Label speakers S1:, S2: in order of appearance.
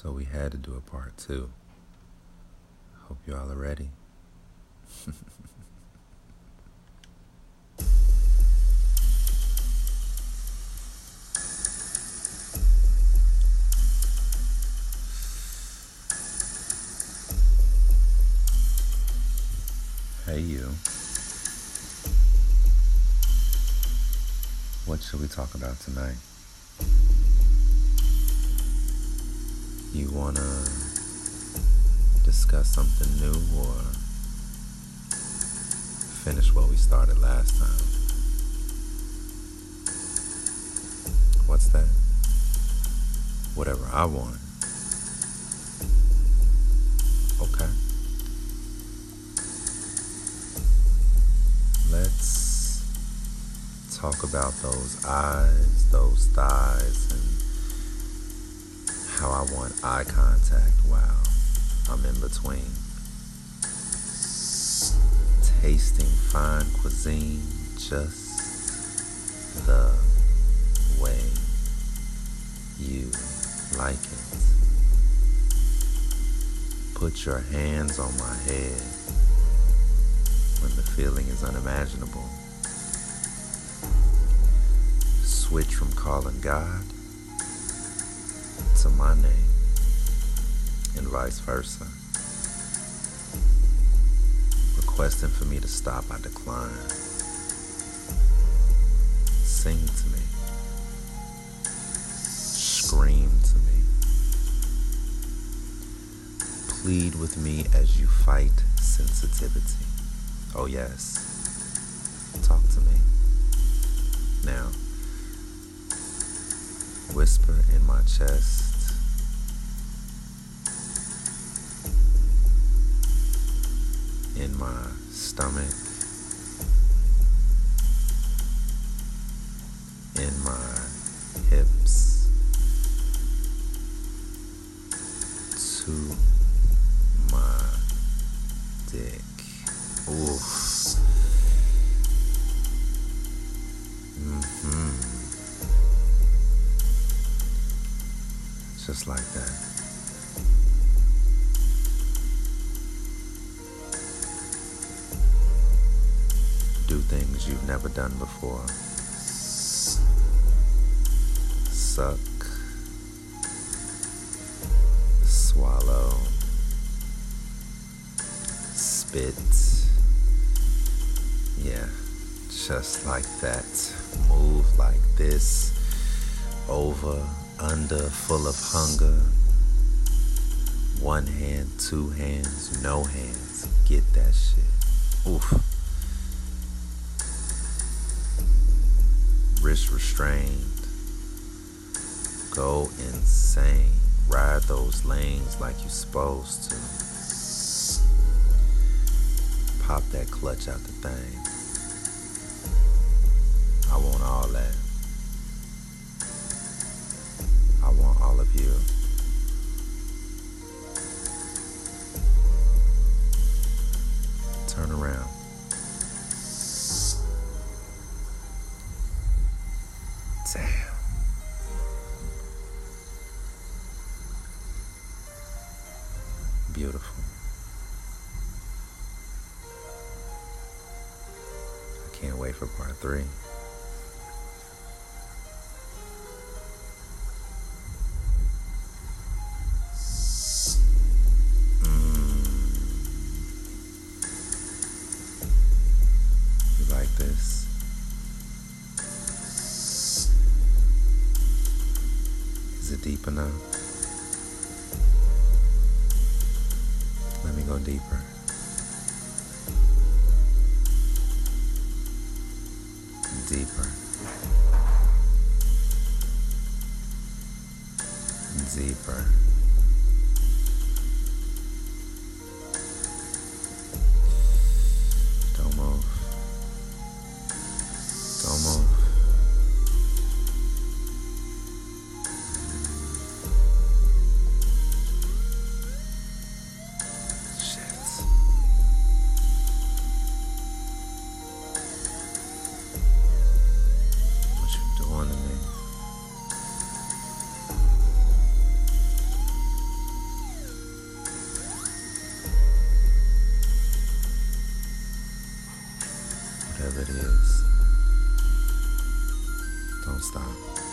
S1: So we had to do a part two. Hope you all are ready. hey, you. What should we talk about tonight? You want to discuss something new or finish what we started last time? What's that? Whatever I want. Okay. Let's talk about those eyes, those thighs, and how I want eye contact while I'm in between. Tasting fine cuisine just the way you like it. Put your hands on my head when the feeling is unimaginable. Switch from calling God to my name and vice versa. Requesting for me to stop, I decline. Sing to me. Scream to me. Plead with me as you fight sensitivity. Oh, yes. Talk to me. Now, whisper in my chest. In my stomach. In my hips. To Just like that. Do things you've never done before. Suck. Swallow. Spit. Yeah, just like that. Move like this. Over, under, full of hunger. One hand, two hands, no hands. Get that shit. Oof. Wrist restrained. Go insane. Ride those lanes like you're supposed to. Pop that clutch out the thing. I want all that. I want all of you. Turn around. Damn. Beautiful. I can't wait for part three. Is it deep enough? Let me go deeper. Deeper. Deeper. Whatever it is. Don't stop.